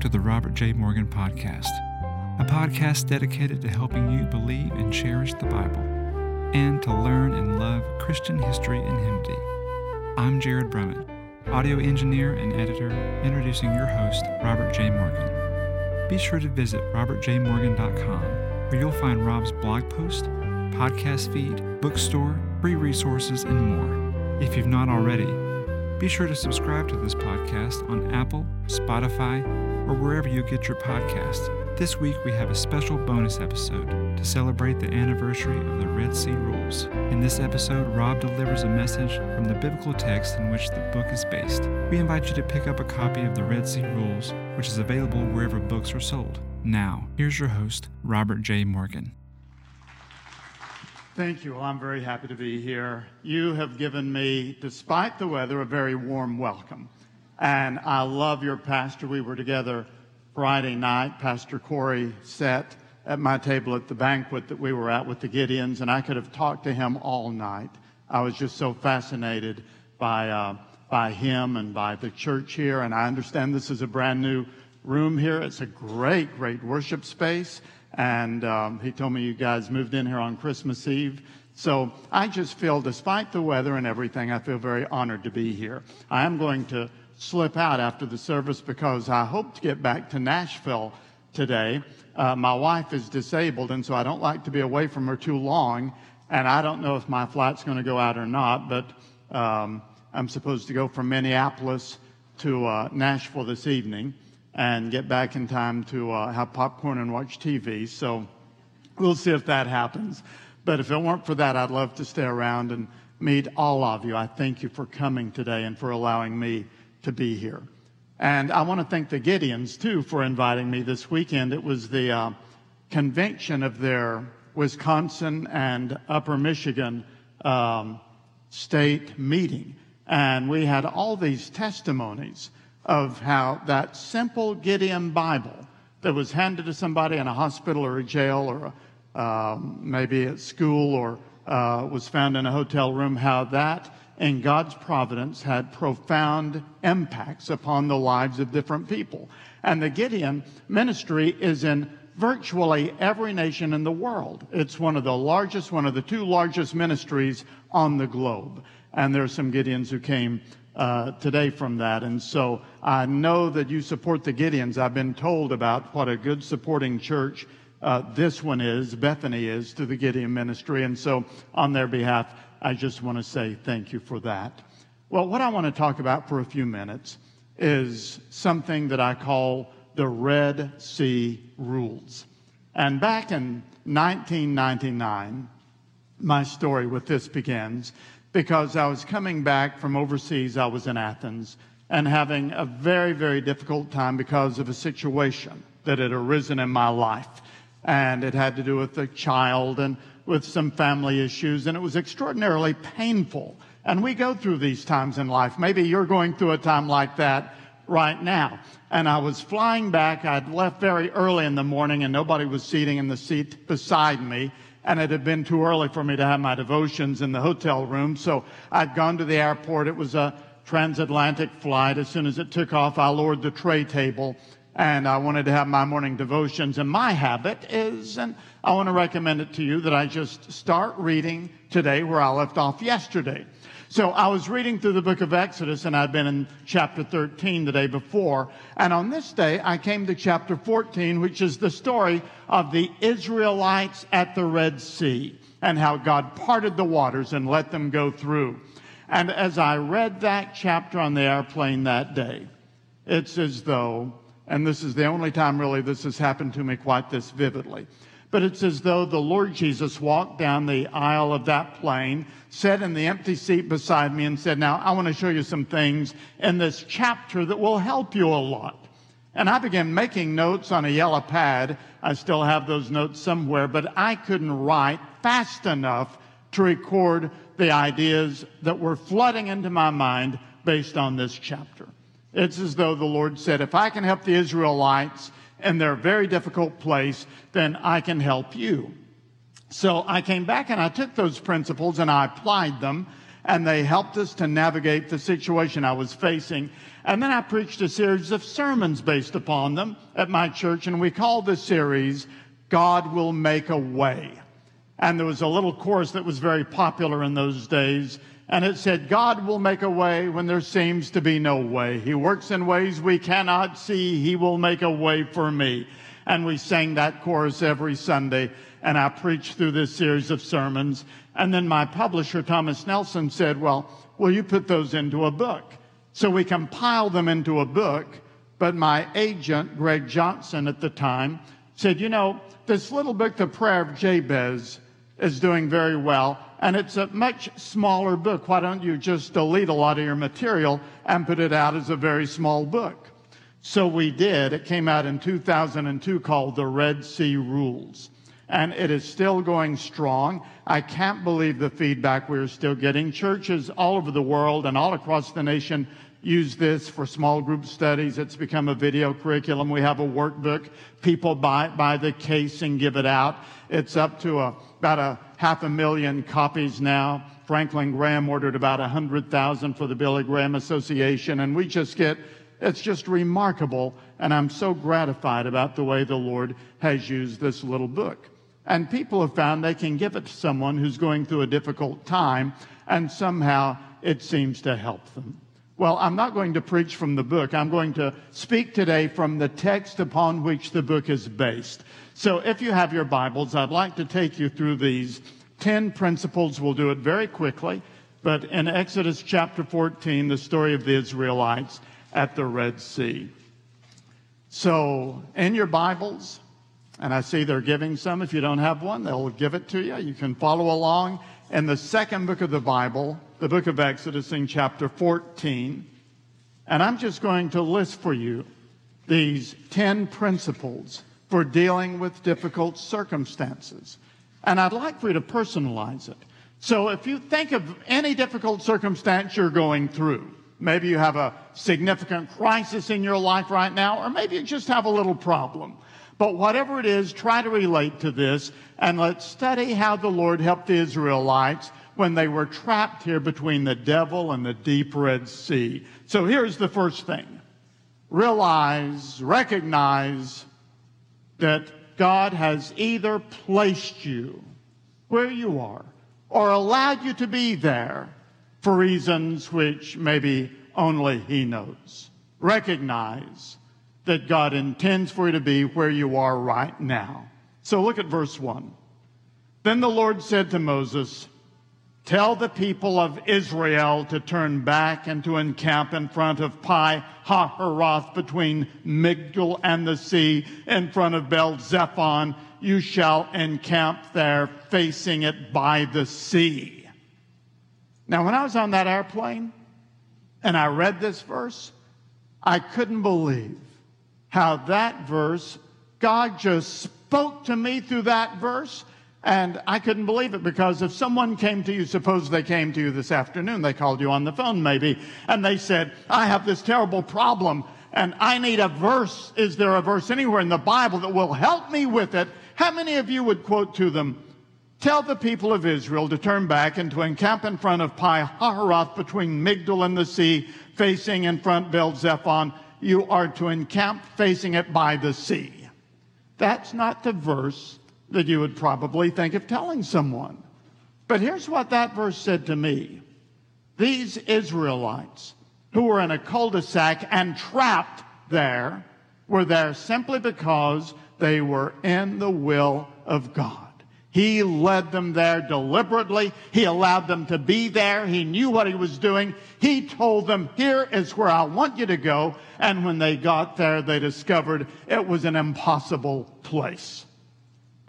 to the Robert J. Morgan Podcast, a podcast dedicated to helping you believe and cherish the Bible and to learn and love Christian history and hymnody. I'm Jared Brummett, audio engineer and editor, introducing your host, Robert J. Morgan. Be sure to visit robertjmorgan.com, where you'll find Rob's blog post, podcast feed, bookstore, free resources, and more. If you've not already, be sure to subscribe to this podcast on Apple, Spotify, or wherever you get your podcasts. This week we have a special bonus episode to celebrate the anniversary of the Red Sea Rules. In this episode, Rob delivers a message from the biblical text in which the book is based. We invite you to pick up a copy of the Red Sea Rules, which is available wherever books are sold. Now, here's your host, Robert J. Morgan. Thank you. Well, I'm very happy to be here. You have given me, despite the weather, a very warm welcome. And I love your pastor. We were together Friday night. Pastor Corey sat at my table at the banquet that we were at with the Gideons, and I could have talked to him all night. I was just so fascinated by, uh, by him and by the church here. And I understand this is a brand new room here. It's a great, great worship space. And um, he told me you guys moved in here on Christmas Eve. So I just feel, despite the weather and everything, I feel very honored to be here. I am going to slip out after the service because I hope to get back to Nashville today. Uh, my wife is disabled, and so I don't like to be away from her too long. And I don't know if my flight's going to go out or not, but um, I'm supposed to go from Minneapolis to uh, Nashville this evening and get back in time to uh, have popcorn and watch TV. So we'll see if that happens. But if it weren't for that, I'd love to stay around and meet all of you. I thank you for coming today and for allowing me to be here. And I want to thank the Gideons too for inviting me this weekend. It was the uh, convention of their Wisconsin and Upper Michigan um, state meeting. And we had all these testimonies of how that simple Gideon Bible that was handed to somebody in a hospital or a jail or a, um, maybe at school or uh, was found in a hotel room, how that and God's providence had profound impacts upon the lives of different people. And the Gideon ministry is in virtually every nation in the world. It's one of the largest, one of the two largest ministries on the globe. And there are some Gideons who came uh, today from that. And so I know that you support the Gideons. I've been told about what a good supporting church uh, this one is, Bethany is, to the Gideon ministry. And so on their behalf, I just want to say thank you for that. Well, what I want to talk about for a few minutes is something that I call the Red Sea Rules. And back in 1999, my story with this begins because I was coming back from overseas. I was in Athens and having a very, very difficult time because of a situation that had arisen in my life. And it had to do with a child and with some family issues. And it was extraordinarily painful. And we go through these times in life. Maybe you're going through a time like that right now. And I was flying back. I'd left very early in the morning and nobody was seating in the seat beside me and it had been too early for me to have my devotions in the hotel room. So I'd gone to the airport. It was a transatlantic flight. As soon as it took off, I lowered the tray table and I wanted to have my morning devotions. And my habit is, and I want to recommend it to you, that I just start reading today where I left off yesterday. So I was reading through the book of Exodus and I'd been in chapter 13 the day before. And on this day, I came to chapter 14, which is the story of the Israelites at the Red Sea and how God parted the waters and let them go through. And as I read that chapter on the airplane that day, it's as though, and this is the only time really this has happened to me quite this vividly, but it's as though the Lord Jesus walked down the aisle of that plane, sat in the empty seat beside me, and said, Now, I want to show you some things in this chapter that will help you a lot. And I began making notes on a yellow pad. I still have those notes somewhere, but I couldn't write fast enough to record the ideas that were flooding into my mind based on this chapter. It's as though the Lord said, If I can help the Israelites, in their very difficult place, then I can help you. So I came back and I took those principles and I applied them. and they helped us to navigate the situation I was facing. And then I preached a series of sermons based upon them at my church, and we called the series God Will Make a Way. And there was a little chorus that was very popular in those days. And it said, God will make a way when there seems to be no way. He works in ways we cannot see. He will make a way for me. And we sang that chorus every Sunday. And I preached through this series of sermons. And then my publisher, Thomas Nelson, said, Well, will you put those into a book? So we compiled them into a book. But my agent, Greg Johnson, at the time, said, You know, this little book, The Prayer of Jabez, is doing very well, and it's a much smaller book. Why don't you just delete a lot of your material and put it out as a very small book? So we did. It came out in 2002 called The Red Sea Rules. And it is still going strong. I can't believe the feedback we're still getting. Churches all over the world and all across the nation use this for small group studies. It's become a video curriculum. We have a workbook. People buy, it buy the case and give it out. It's up to a, about a half a million copies now. Franklin Graham ordered about a hundred thousand for the Billy Graham Association, and we just get it's just remarkable, and I'm so gratified about the way the Lord has used this little book. And people have found they can give it to someone who's going through a difficult time, and somehow it seems to help them. Well, I'm not going to preach from the book. I'm going to speak today from the text upon which the book is based. So if you have your Bibles, I'd like to take you through these 10 principles. We'll do it very quickly. But in Exodus chapter 14, the story of the Israelites at the Red Sea. So in your Bibles, and I see they're giving some. If you don't have one, they'll give it to you. You can follow along in the second book of the Bible, the book of Exodus in chapter 14. And I'm just going to list for you these 10 principles for dealing with difficult circumstances. And I'd like for you to personalize it. So if you think of any difficult circumstance you're going through, maybe you have a significant crisis in your life right now, or maybe you just have a little problem. But whatever it is, try to relate to this and let's study how the Lord helped the Israelites when they were trapped here between the devil and the deep Red Sea. So here's the first thing. Realize, recognize that God has either placed you where you are or allowed you to be there for reasons which maybe only He knows. Recognize that God intends for you to be where you are right now. So look at verse 1. Then the Lord said to Moses, Tell the people of Israel to turn back and to encamp in front of Pi Hahiroth between Migdol and the sea, in front of Bel Zephon. You shall encamp there, facing it by the sea. Now, when I was on that airplane and I read this verse, I couldn't believe how that verse, God just spoke to me through that verse. And I couldn't believe it because if someone came to you, suppose they came to you this afternoon, they called you on the phone maybe, and they said, I have this terrible problem and I need a verse. Is there a verse anywhere in the Bible that will help me with it? How many of you would quote to them, Tell the people of Israel to turn back and to encamp in front of Pi Hahiroth between Migdol and the sea, facing in front Bel Zephon you are to encamp facing it by the sea. That's not the verse that you would probably think of telling someone. But here's what that verse said to me. These Israelites who were in a cul-de-sac and trapped there were there simply because they were in the will of God. He led them there deliberately. He allowed them to be there. He knew what he was doing. He told them, here is where I want you to go. And when they got there, they discovered it was an impossible place.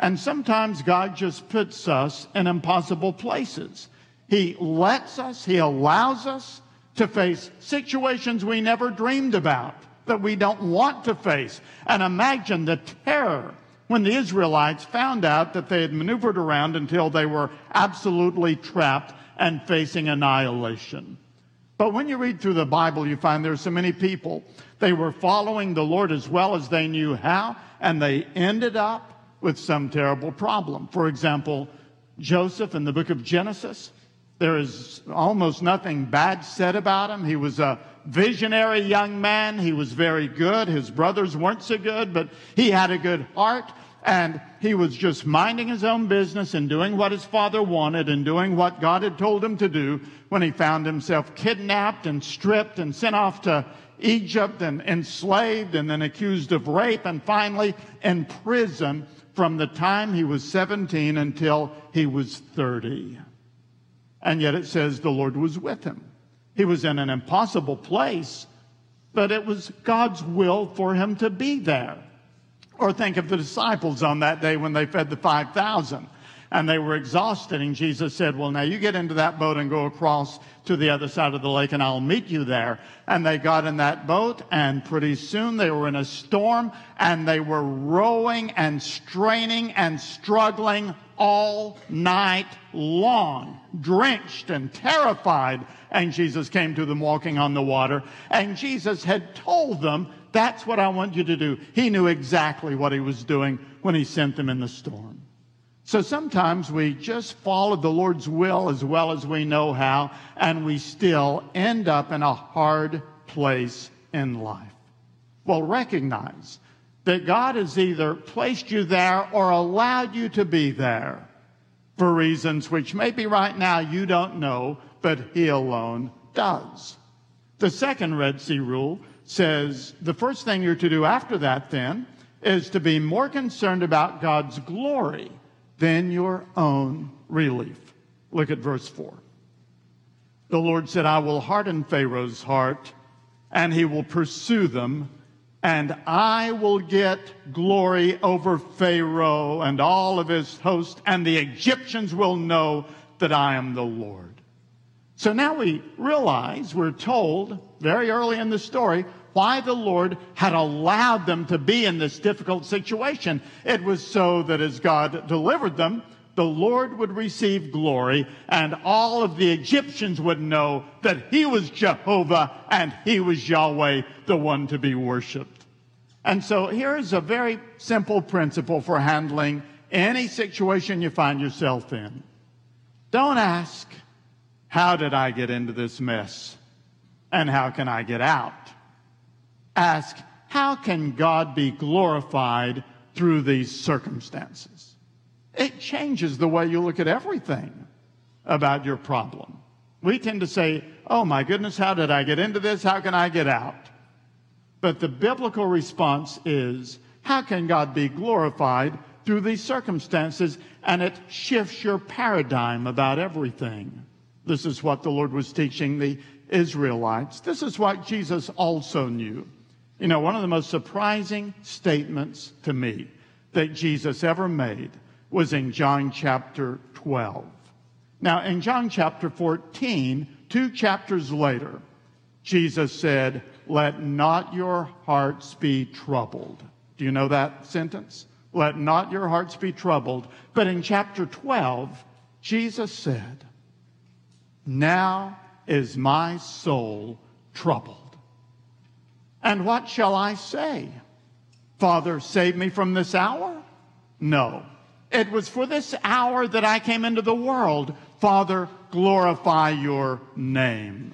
And sometimes God just puts us in impossible places. He lets us, He allows us to face situations we never dreamed about, that we don't want to face. And imagine the terror when the Israelites found out that they had maneuvered around until they were absolutely trapped and facing annihilation. But when you read through the Bible, you find there are so many people. They were following the Lord as well as they knew how, and they ended up with some terrible problem. For example, Joseph in the book of Genesis, There is almost nothing bad said about him. He was a visionary young man. He was very good. His brothers weren't so good, but he had a good heart. And he was just minding his own business and doing what his father wanted and doing what God had told him to do when he found himself kidnapped and stripped and sent off to Egypt and enslaved and then accused of rape and finally in prison from the time he was 17 until he was 30. And yet it says the Lord was with him. He was in an impossible place, but it was God's will for him to be there. Or think of the disciples on that day when they fed the 5,000 and they were exhausted. And Jesus said, Well, now you get into that boat and go across to the other side of the lake, and I'll meet you there. And they got in that boat, and pretty soon they were in a storm, and they were rowing and straining and struggling all night long, drenched and terrified. And Jesus came to them walking on the water. And Jesus had told them, That's what I want you to do. He knew exactly what he was doing when he sent them in the storm. So sometimes we just follow the Lord's will as well as we know how, and we still end up in a hard place in life. Well, recognize that God has either placed you there or allowed you to be there for reasons which maybe right now you don't know, but He alone does. The second Red Sea rule says the first thing you're to do after that then is to be more concerned about God's glory than your own relief. Look at verse 4. The Lord said, I will harden Pharaoh's heart, and he will pursue them, and I will get glory over Pharaoh and all of his host, and the Egyptians will know that I am the Lord. So now we realize, we're told very early in the story, why the Lord had allowed them to be in this difficult situation. It was so that as God delivered them, the Lord would receive glory and all of the Egyptians would know that he was Jehovah and he was Yahweh, the one to be worshiped. And so here is a very simple principle for handling any situation you find yourself in. Don't ask, how did I get into this mess? And how can I get out? Ask, how can God be glorified through these circumstances? It changes the way you look at everything about your problem. We tend to say, oh my goodness, how did I get into this? How can I get out? But the biblical response is, how can God be glorified through these circumstances? And it shifts your paradigm about everything. This is what the Lord was teaching the Israelites. This is what Jesus also knew. You know, one of the most surprising statements to me that Jesus ever made was in John chapter 12. Now, in John chapter 14, two chapters later, Jesus said, Let not your hearts be troubled. Do you know that sentence? Let not your hearts be troubled. But in chapter 12, Jesus said, Now is my soul troubled. And what shall I say? Father, save me from this hour? No. It was for this hour that I came into the world. Father, glorify your name.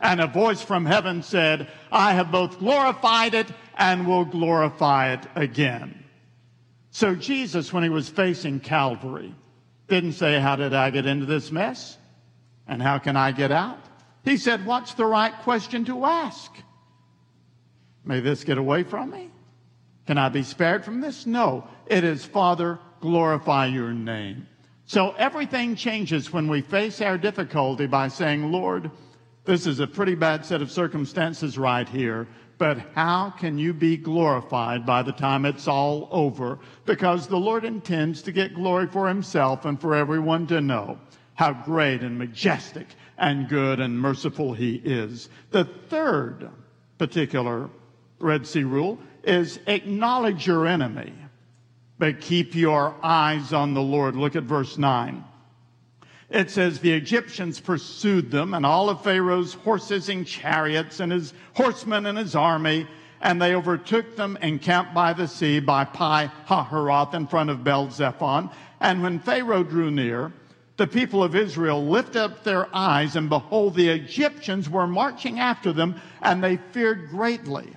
And a voice from heaven said, I have both glorified it and will glorify it again. So Jesus, when he was facing Calvary, didn't say, How did I get into this mess? And how can I get out? He said, What's the right question to ask? May this get away from me? Can I be spared from this? No. It is, Father, glorify your name. So everything changes when we face our difficulty by saying, Lord, this is a pretty bad set of circumstances right here, but how can you be glorified by the time it's all over? Because the Lord intends to get glory for himself and for everyone to know how great and majestic and good and merciful he is. The third particular Red Sea rule is acknowledge your enemy, but keep your eyes on the Lord. Look at verse 9. It says, The Egyptians pursued them, and all of Pharaoh's horses and chariots, and his horsemen and his army, and they overtook them and camped by the sea by Pi Hahiroth in front of Bel Zephon. And when Pharaoh drew near, the people of Israel lifted up their eyes, and behold, the Egyptians were marching after them, and they feared greatly.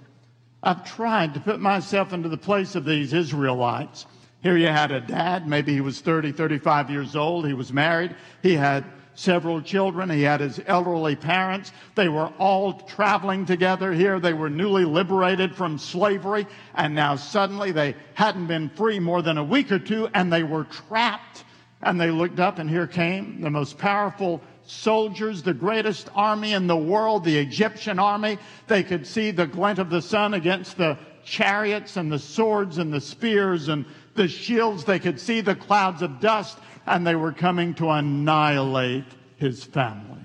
I've tried to put myself into the place of these Israelites. Here you had a dad, maybe he was 30, 35 years old. He was married. He had several children. He had his elderly parents. They were all traveling together here. They were newly liberated from slavery. And now suddenly they hadn't been free more than a week or two and they were trapped. And they looked up and here came the most powerful soldiers, the greatest army in the world, the Egyptian army. They could see the glint of the sun against the chariots and the swords and the spears and the shields. They could see the clouds of dust, and they were coming to annihilate his family.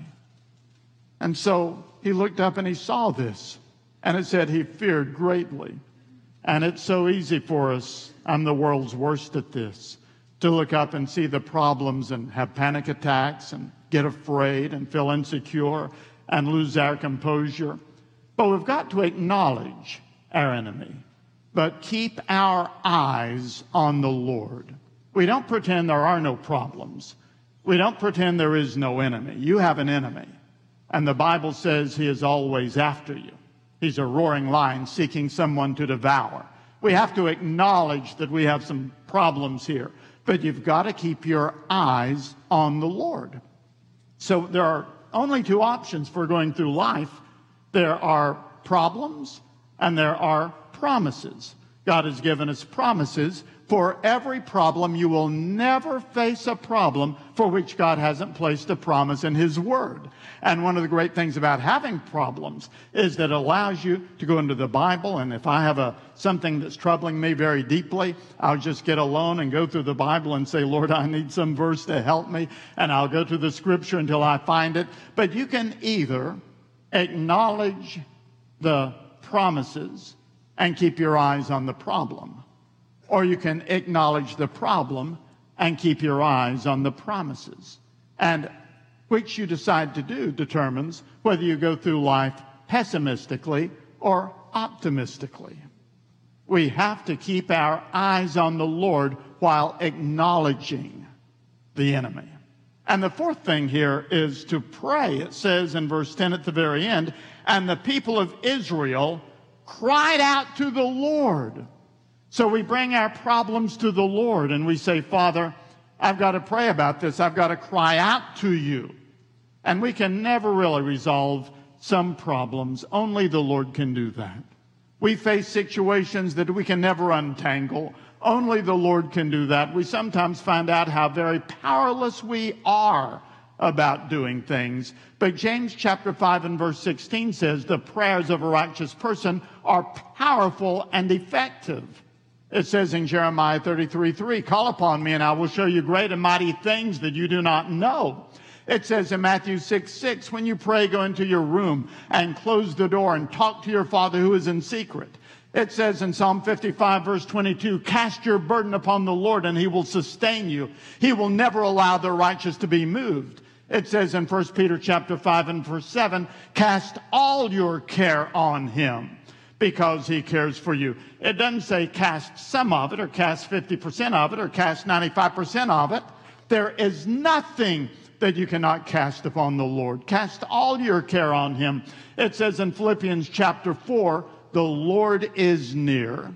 And so he looked up and he saw this, and it said he feared greatly. And it's so easy for us, I'm the world's worst at this, to look up and see the problems and have panic attacks and get afraid and feel insecure and lose our composure. But we've got to acknowledge our enemy, but keep our eyes on the Lord. We don't pretend there are no problems. We don't pretend there is no enemy. You have an enemy. And the Bible says he is always after you. He's a roaring lion seeking someone to devour. We have to acknowledge that we have some problems here, but you've got to keep your eyes on the Lord. So there are only two options for going through life there are problems and there are promises. God has given us promises for every problem. You will never face a problem for which God hasn't placed a promise in His Word. And one of the great things about having problems is that it allows you to go into the Bible. And if I have a, something that's troubling me very deeply, I'll just get alone and go through the Bible and say, Lord, I need some verse to help me. And I'll go to the scripture until I find it. But you can either acknowledge the promises and keep your eyes on the problem, or you can acknowledge the problem and keep your eyes on the promises. And which you decide to do determines whether you go through life pessimistically or optimistically. We have to keep our eyes on the Lord while acknowledging the enemy. And the fourth thing here is to pray. It says in verse 10 at the very end, and the people of Israel cried out to the Lord. So we bring our problems to the Lord and we say, Father, I've got to pray about this. I've got to cry out to you. And we can never really resolve some problems. Only the Lord can do that. We face situations that we can never untangle. Only the Lord can do that. We sometimes find out how very powerless we are about doing things. But James chapter 5 and verse 16 says the prayers of a righteous person are powerful and effective. It says in Jeremiah 33 3, call upon me and I will show you great and mighty things that you do not know. It says in Matthew 6 6, when you pray, go into your room and close the door and talk to your Father who is in secret. It says in Psalm 55 verse 22, cast your burden upon the Lord and he will sustain you. He will never allow the righteous to be moved. It says in 1 Peter chapter 5 and verse 7, cast all your care on him because he cares for you. It doesn't say cast some of it or cast 50% of it or cast 95% of it. There is nothing that you cannot cast upon the Lord. Cast all your care on him. It says in Philippians chapter 4, the Lord is near.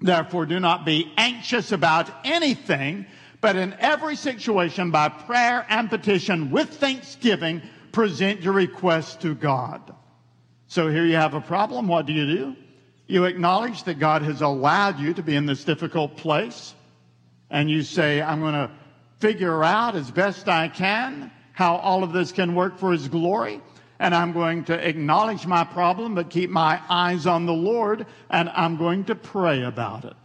Therefore, do not be anxious about anything, but in every situation, by prayer and petition with thanksgiving, present your requests to God. So here you have a problem. What do you do? You acknowledge that God has allowed you to be in this difficult place, and you say, I'm going to figure out as best I can how all of this can work for His glory. And I'm going to acknowledge my problem, but keep my eyes on the Lord, and I'm going to pray about it.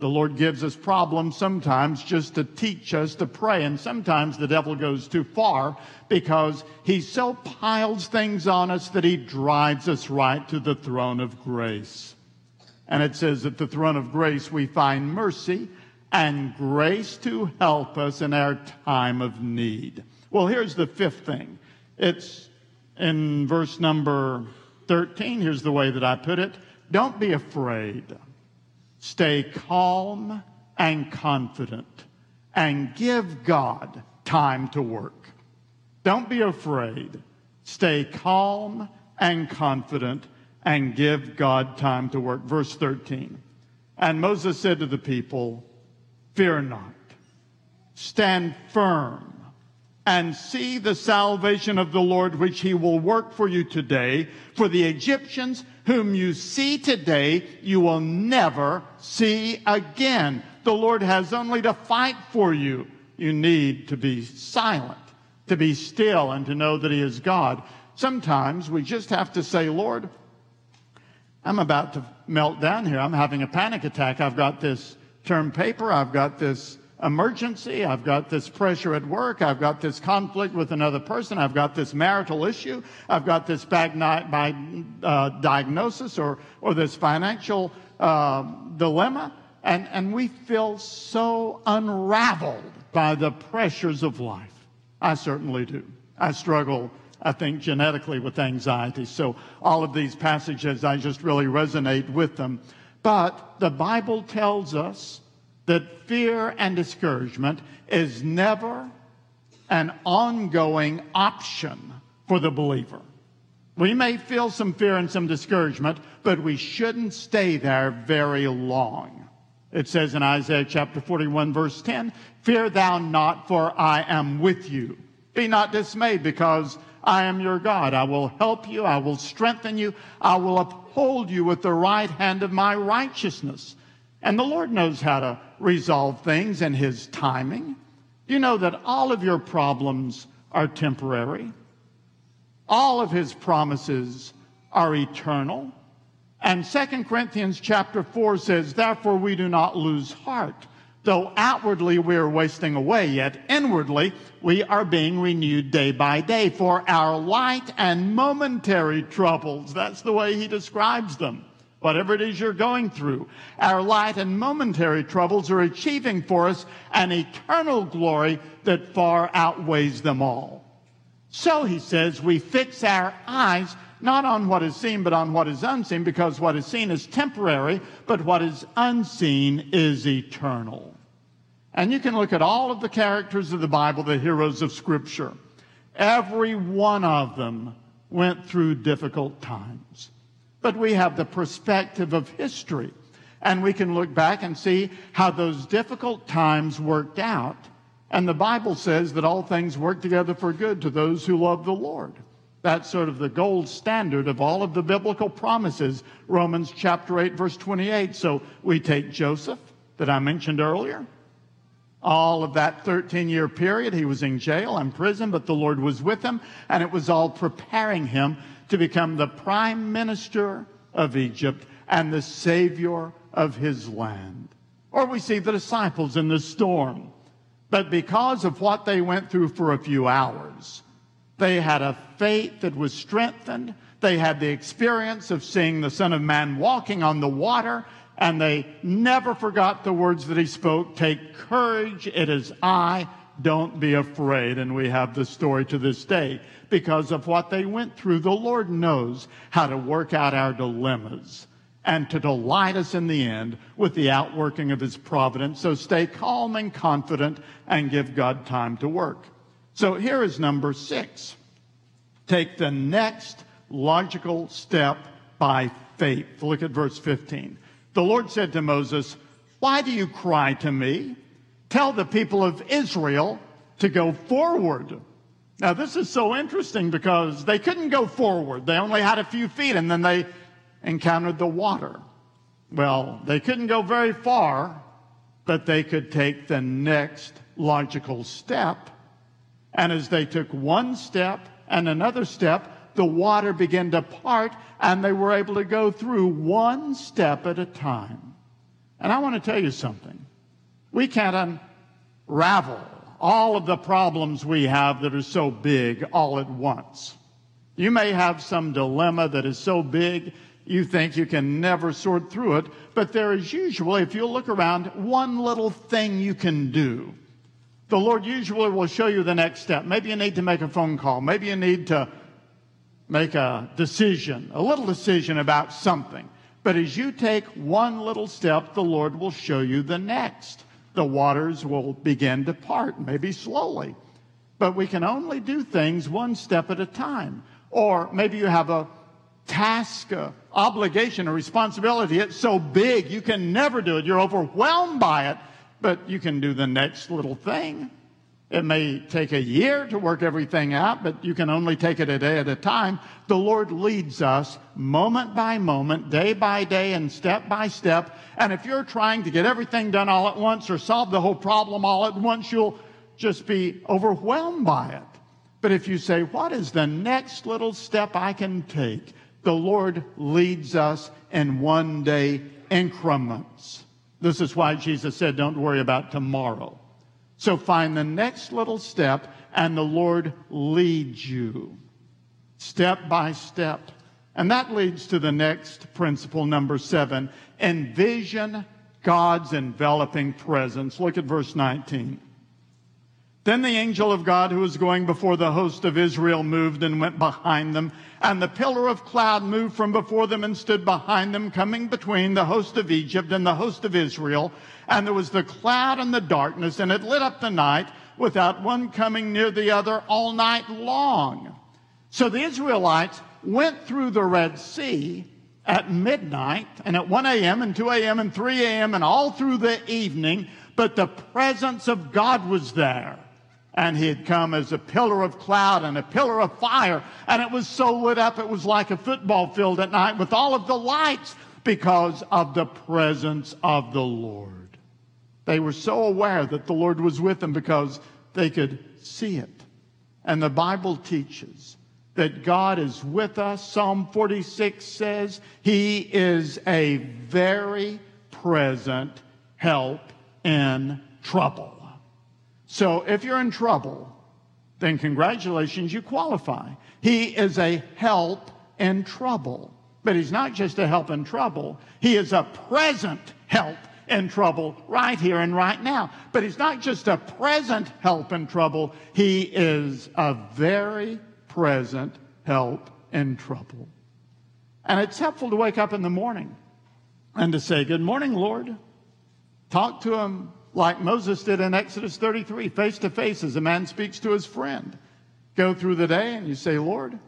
The Lord gives us problems sometimes just to teach us to pray, and sometimes the devil goes too far because he so piles things on us that he drives us right to the throne of grace. And it says at the throne of grace we find mercy and grace to help us in our time of need. Well, here's the fifth thing. It's in verse number 13. Here's the way that I put it. Don't be afraid. Stay calm and confident and give God time to work. Don't be afraid. Stay calm and confident and give God time to work. Verse 13. And Moses said to the people, Fear not, stand firm and see the salvation of the Lord, which he will work for you today. For the Egyptians whom you see today, you will never see again. The Lord has only to fight for you. You need to be silent, to be still, and to know that he is God. Sometimes we just have to say, Lord, I'm about to melt down here. I'm having a panic attack. I've got this term paper. I've got this emergency. I've got this pressure at work. I've got this conflict with another person. I've got this marital issue. I've got this bad by, uh, diagnosis or, or this financial uh, dilemma. And, and we feel so unraveled by the pressures of life. I certainly do. I struggle, I think, genetically with anxiety. So all of these passages, I just really resonate with them. But the Bible tells us that fear and discouragement is never an ongoing option for the believer. We may feel some fear and some discouragement, but we shouldn't stay there very long. It says in Isaiah chapter 41, verse 10, Fear thou not, for I am with you. Be not dismayed, because I am your God. I will help you. I will strengthen you. I will uphold you with the right hand of my righteousness. And the Lord knows how to resolve things in His timing. You know that all of your problems are temporary. All of His promises are eternal. And 2 Corinthians chapter 4 says, Therefore we do not lose heart. Though outwardly we are wasting away, yet inwardly we are being renewed day by day. For our light and momentary troubles, that's the way he describes them whatever it is you're going through. Our light and momentary troubles are achieving for us an eternal glory that far outweighs them all. So he says, we fix our eyes not on what is seen, but on what is unseen, because what is seen is temporary, but what is unseen is eternal. And you can look at all of the characters of the Bible, the heroes of Scripture. Every one of them went through difficult times but we have the perspective of history. And we can look back and see how those difficult times worked out. And the Bible says that all things work together for good to those who love the Lord. That's sort of the gold standard of all of the biblical promises. Romans chapter 8, verse 28. So we take Joseph, that I mentioned earlier. All of that 13 year period, he was in jail and prison, but the Lord was with him, and it was all preparing him to become the prime minister of Egypt and the savior of his land. Or we see the disciples in the storm. But because of what they went through for a few hours, they had a faith that was strengthened. They had the experience of seeing the Son of Man walking on the water, and they never forgot the words that he spoke Take courage, it is I, don't be afraid. And we have the story to this day because of what they went through. The Lord knows how to work out our dilemmas and to delight us in the end with the outworking of his providence. So stay calm and confident and give God time to work. So here is number six. Take the next logical step by faith. Look at verse 15. The Lord said to Moses, Why do you cry to me? Tell the people of Israel to go forward. Now, this is so interesting because they couldn't go forward. They only had a few feet and then they encountered the water. Well, they couldn't go very far, but they could take the next logical step. And as they took one step and another step, the water began to part and they were able to go through one step at a time. And I want to tell you something. We can't unravel all of the problems we have that are so big all at once. You may have some dilemma that is so big you think you can never sort through it, but there is usually, if you look around, one little thing you can do. The Lord usually will show you the next step. Maybe you need to make a phone call. Maybe you need to make a decision, a little decision about something. But as you take one little step, the Lord will show you the next the waters will begin to part, maybe slowly. but we can only do things one step at a time. Or maybe you have a task, a obligation, a responsibility. It's so big you can never do it. You're overwhelmed by it, but you can do the next little thing. It may take a year to work everything out, but you can only take it a day at a time. The Lord leads us moment by moment, day by day, and step by step. And if you're trying to get everything done all at once or solve the whole problem all at once, you'll just be overwhelmed by it. But if you say, What is the next little step I can take? The Lord leads us in one day increments. This is why Jesus said, Don't worry about tomorrow. So find the next little step, and the Lord leads you step by step. And that leads to the next principle, number seven envision God's enveloping presence. Look at verse 19. Then the angel of God who was going before the host of Israel moved and went behind them. And the pillar of cloud moved from before them and stood behind them, coming between the host of Egypt and the host of Israel. And there was the cloud and the darkness, and it lit up the night without one coming near the other all night long. So the Israelites went through the Red Sea at midnight and at 1 a.m. and 2 a.m. and 3 a.m. and all through the evening, but the presence of God was there and he had come as a pillar of cloud and a pillar of fire. And it was so lit up, it was like a football field at night with all of the lights because of the presence of the Lord. They were so aware that the Lord was with them because they could see it. And the Bible teaches that God is with us. Psalm 46 says he is a very present help in trouble. So if you're in trouble, then congratulations, you qualify. He is a help in trouble. But he's not just a help in trouble, he is a present help in trouble right here and right now. But he's not just a present help in trouble, he is a very present help in trouble. And it's helpful to wake up in the morning and to say, Good morning, Lord. Talk to him like Moses did in Exodus 33, face to face as a man speaks to his friend. Go through the day and you say, Lord,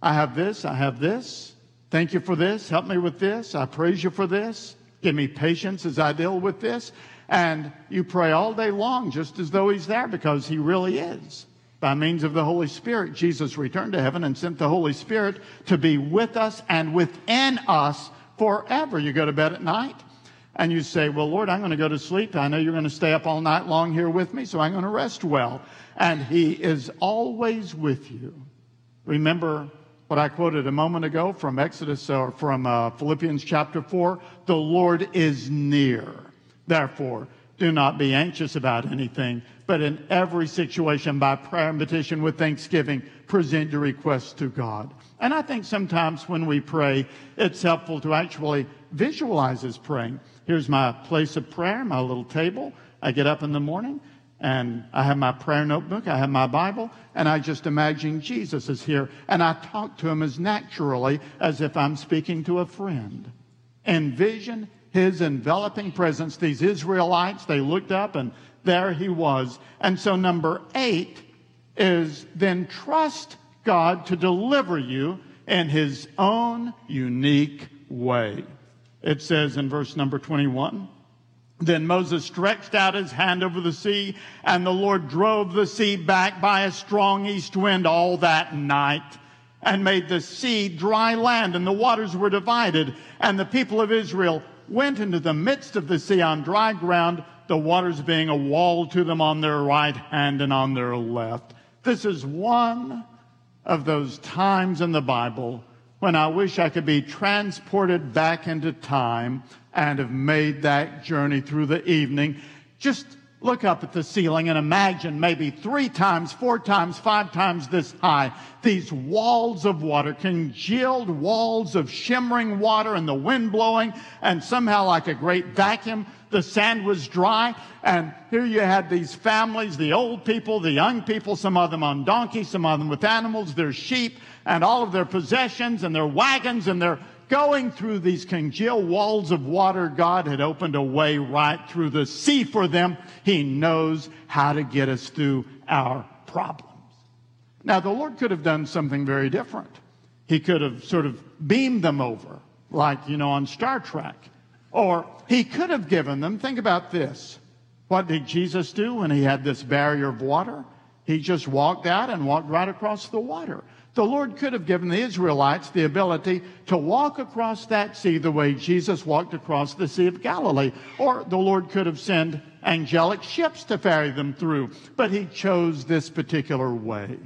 I have this, I have this. Thank you for this. Help me with this. I praise you for this. Give me patience as I deal with this. And you pray all day long just as though he's there because he really is. By means of the Holy Spirit, Jesus returned to heaven and sent the Holy Spirit to be with us and within us forever. You go to bed at night and you say, Well, Lord, I'm going to go to sleep. I know you're going to stay up all night long here with me, so I'm going to rest well. And He is always with you. Remember what I quoted a moment ago from Exodus or from uh, Philippians chapter 4 the Lord is near. Therefore, do not be anxious about anything, but in every situation, by prayer and petition with thanksgiving, present your requests to God. And I think sometimes when we pray, it's helpful to actually visualize as praying. Here's my place of prayer, my little table. I get up in the morning and I have my prayer notebook, I have my Bible, and I just imagine Jesus is here. And I talk to him as naturally as if I'm speaking to a friend. Envision his enveloping presence. These Israelites, they looked up and there he was. And so, number eight is then trust God to deliver you in his own unique way. It says in verse number 21 Then Moses stretched out his hand over the sea, and the Lord drove the sea back by a strong east wind all that night and made the sea dry land, and the waters were divided. And the people of Israel went into the midst of the sea on dry ground, the waters being a wall to them on their right hand and on their left. This is one of those times in the Bible when I wish I could be transported back into time and have made that journey through the evening. Just look up at the ceiling and imagine maybe three times, four times, five times this high, these walls of water, congealed walls of shimmering water and the wind blowing, and somehow like a great vacuum, the sand was dry. And here you had these families, the old people, the young people, some of them on donkeys, some of them with animals, their sheep, and all of their possessions and their wagons and they're going through these congealed walls of water. God had opened a way right through the sea for them. He knows how to get us through our problems. Now, the Lord could have done something very different. He could have sort of beamed them over, like, you know, on Star Trek. Or he could have given them, think about this. What did Jesus do when he had this barrier of water? He just walked out and walked right across the water. The Lord could have given the Israelites the ability to walk across that sea the way Jesus walked across the Sea of Galilee. Or the Lord could have sent angelic ships to ferry them through. But he chose this particular way.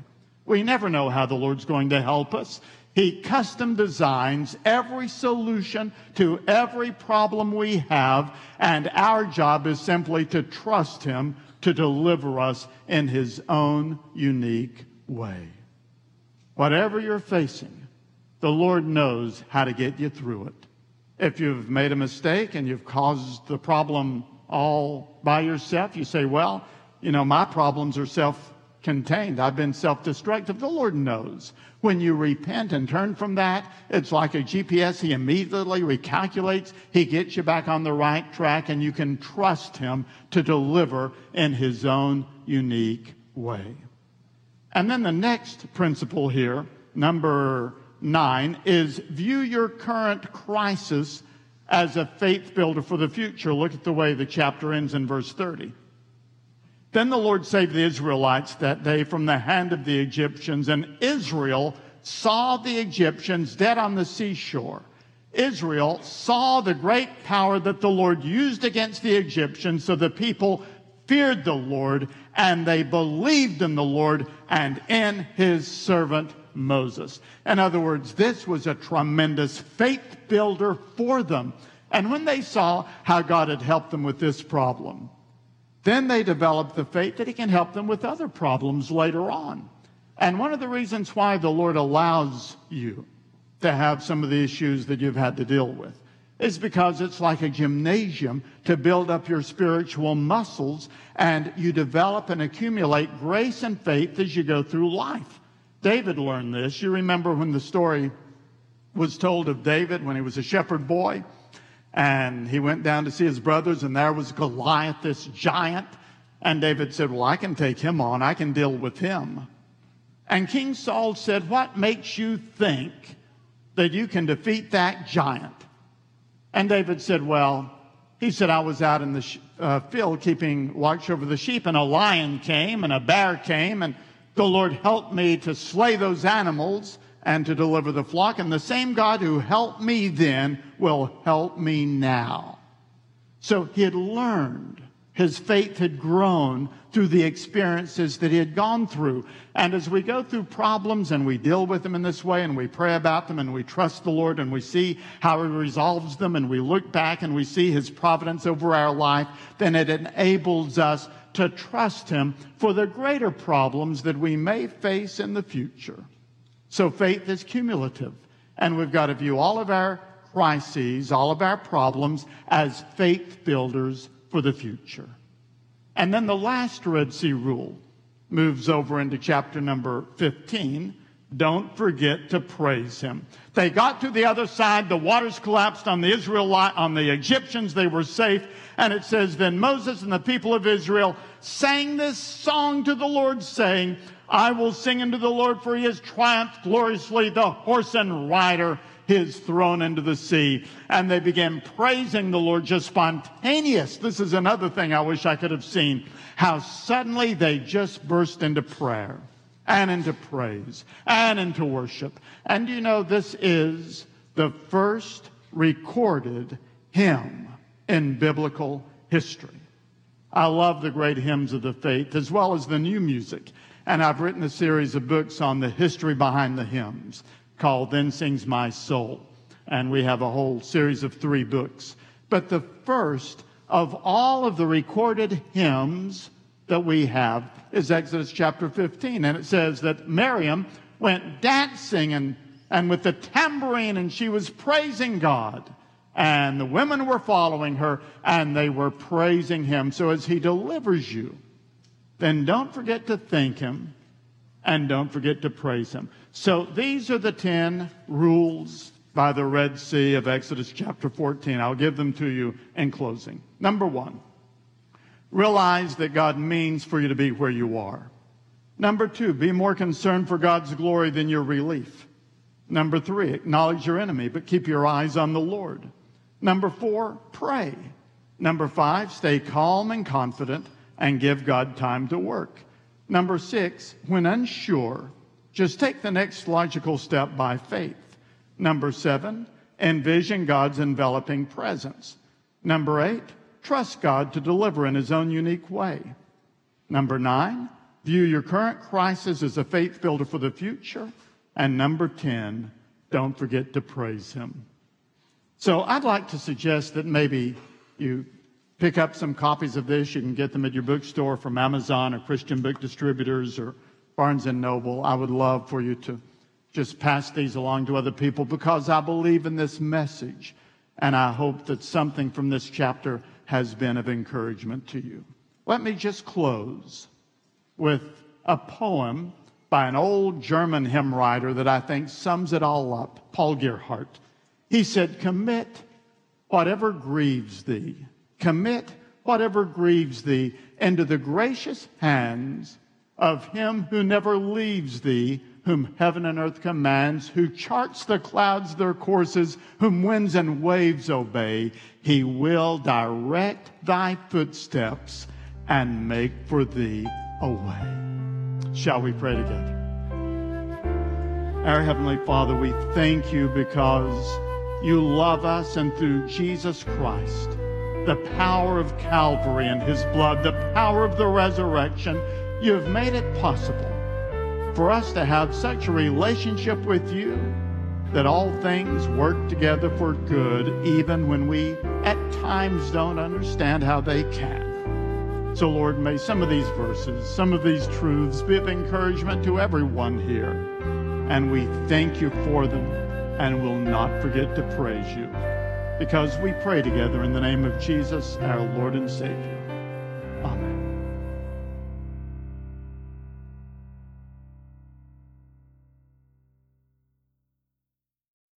We never know how the Lord's going to help us. He custom designs every solution to every problem we have, and our job is simply to trust Him to deliver us in His own unique way. Whatever you're facing, the Lord knows how to get you through it. If you've made a mistake and you've caused the problem all by yourself, you say, Well, you know, my problems are self contained. I've been self destructive. The Lord knows. When you repent and turn from that, it's like a GPS. He immediately recalculates. He gets you back on the right track, and you can trust Him to deliver in His own unique way. And then the next principle here, number nine, is view your current crisis as a faith builder for the future. Look at the way the chapter ends in verse 30. Then the Lord saved the Israelites that day from the hand of the Egyptians, and Israel saw the Egyptians dead on the seashore. Israel saw the great power that the Lord used against the Egyptians, so the people feared the Lord and they believed in the Lord and in his servant Moses. In other words, this was a tremendous faith builder for them. And when they saw how God had helped them with this problem, then they developed the faith that He can help them with other problems later on. And one of the reasons why the Lord allows you to have some of the issues that you've had to deal with is because it's like a gymnasium to build up your spiritual muscles and you develop and accumulate grace and faith as you go through life. David learned this. You remember when the story was told of David when he was a shepherd boy? And he went down to see his brothers, and there was Goliath, this giant. And David said, Well, I can take him on, I can deal with him. And King Saul said, What makes you think that you can defeat that giant? And David said, Well, he said, I was out in the uh, field keeping watch over the sheep, and a lion came, and a bear came, and the Lord helped me to slay those animals and to deliver the flock. And the same God who helped me then will help me now. So he had learned. His faith had grown through the experiences that he had gone through. And as we go through problems and we deal with them in this way and we pray about them and we trust the Lord and we see how he resolves them and we look back and we see his providence over our life, then it enables us to trust him for the greater problems that we may face in the future. So faith is cumulative. And we've got to view all of our crises, all of our problems as faith builders for the future. And then the last Red Sea rule moves over into chapter number 15. Don't forget to praise him. They got to the other side. The waters collapsed on the Israelite, on the Egyptians. They were safe. And it says, then Moses and the people of Israel sang this song to the Lord saying, I will sing unto the Lord, for he has triumphed gloriously. The horse and rider is thrown into the sea. And they began praising the Lord just spontaneous. This is another thing I wish I could have seen. How suddenly they just burst into prayer and into praise and into worship. And you know, this is the first recorded hymn in biblical history. I love the great hymns of the faith as well as the new music. And I've written a series of books on the history behind the hymns called Then Sings My Soul. And we have a whole series of three books. But the first of all of the recorded hymns that we have is Exodus chapter 15. And it says that Miriam went dancing and, and with the tambourine and she was praising God. And the women were following her and they were praising him. So as he delivers you, then don't forget to thank Him and don't forget to praise Him. So these are the 10 rules by the Red Sea of Exodus chapter 14. I'll give them to you in closing. Number one, realize that God means for you to be where you are. Number two, be more concerned for God's glory than your relief. Number three, acknowledge your enemy, but keep your eyes on the Lord. Number four, pray. Number five, stay calm and confident and give God time to work. Number six, when unsure, just take the next logical step by faith. Number seven, envision God's enveloping presence. Number eight, trust God to deliver in his own unique way. Number nine, view your current crisis as a faith builder for the future. And number 10, don't forget to praise him. So I'd like to suggest that maybe you pick up some copies of this. You can get them at your bookstore from Amazon or Christian Book Distributors or Barnes and Noble. I would love for you to just pass these along to other people because I believe in this message and I hope that something from this chapter has been of encouragement to you. Let me just close with a poem by an old German hymn writer that I think sums it all up, Paul Gerhardt. He said, Commit whatever grieves thee, commit whatever grieves thee into the gracious hands of him who never leaves thee, whom heaven and earth commands, who charts the clouds their courses, whom winds and waves obey. He will direct thy footsteps and make for thee a way. Shall we pray together? Our Heavenly Father, we thank you because you love us and through Jesus Christ, the power of Calvary and his blood, the power of the resurrection, you have made it possible for us to have such a relationship with you that all things work together for good, even when we at times don't understand how they can. So, Lord, may some of these verses, some of these truths be of encouragement to everyone here. And we thank you for them and will not forget to praise you because we pray together in the name of Jesus, our Lord and Savior.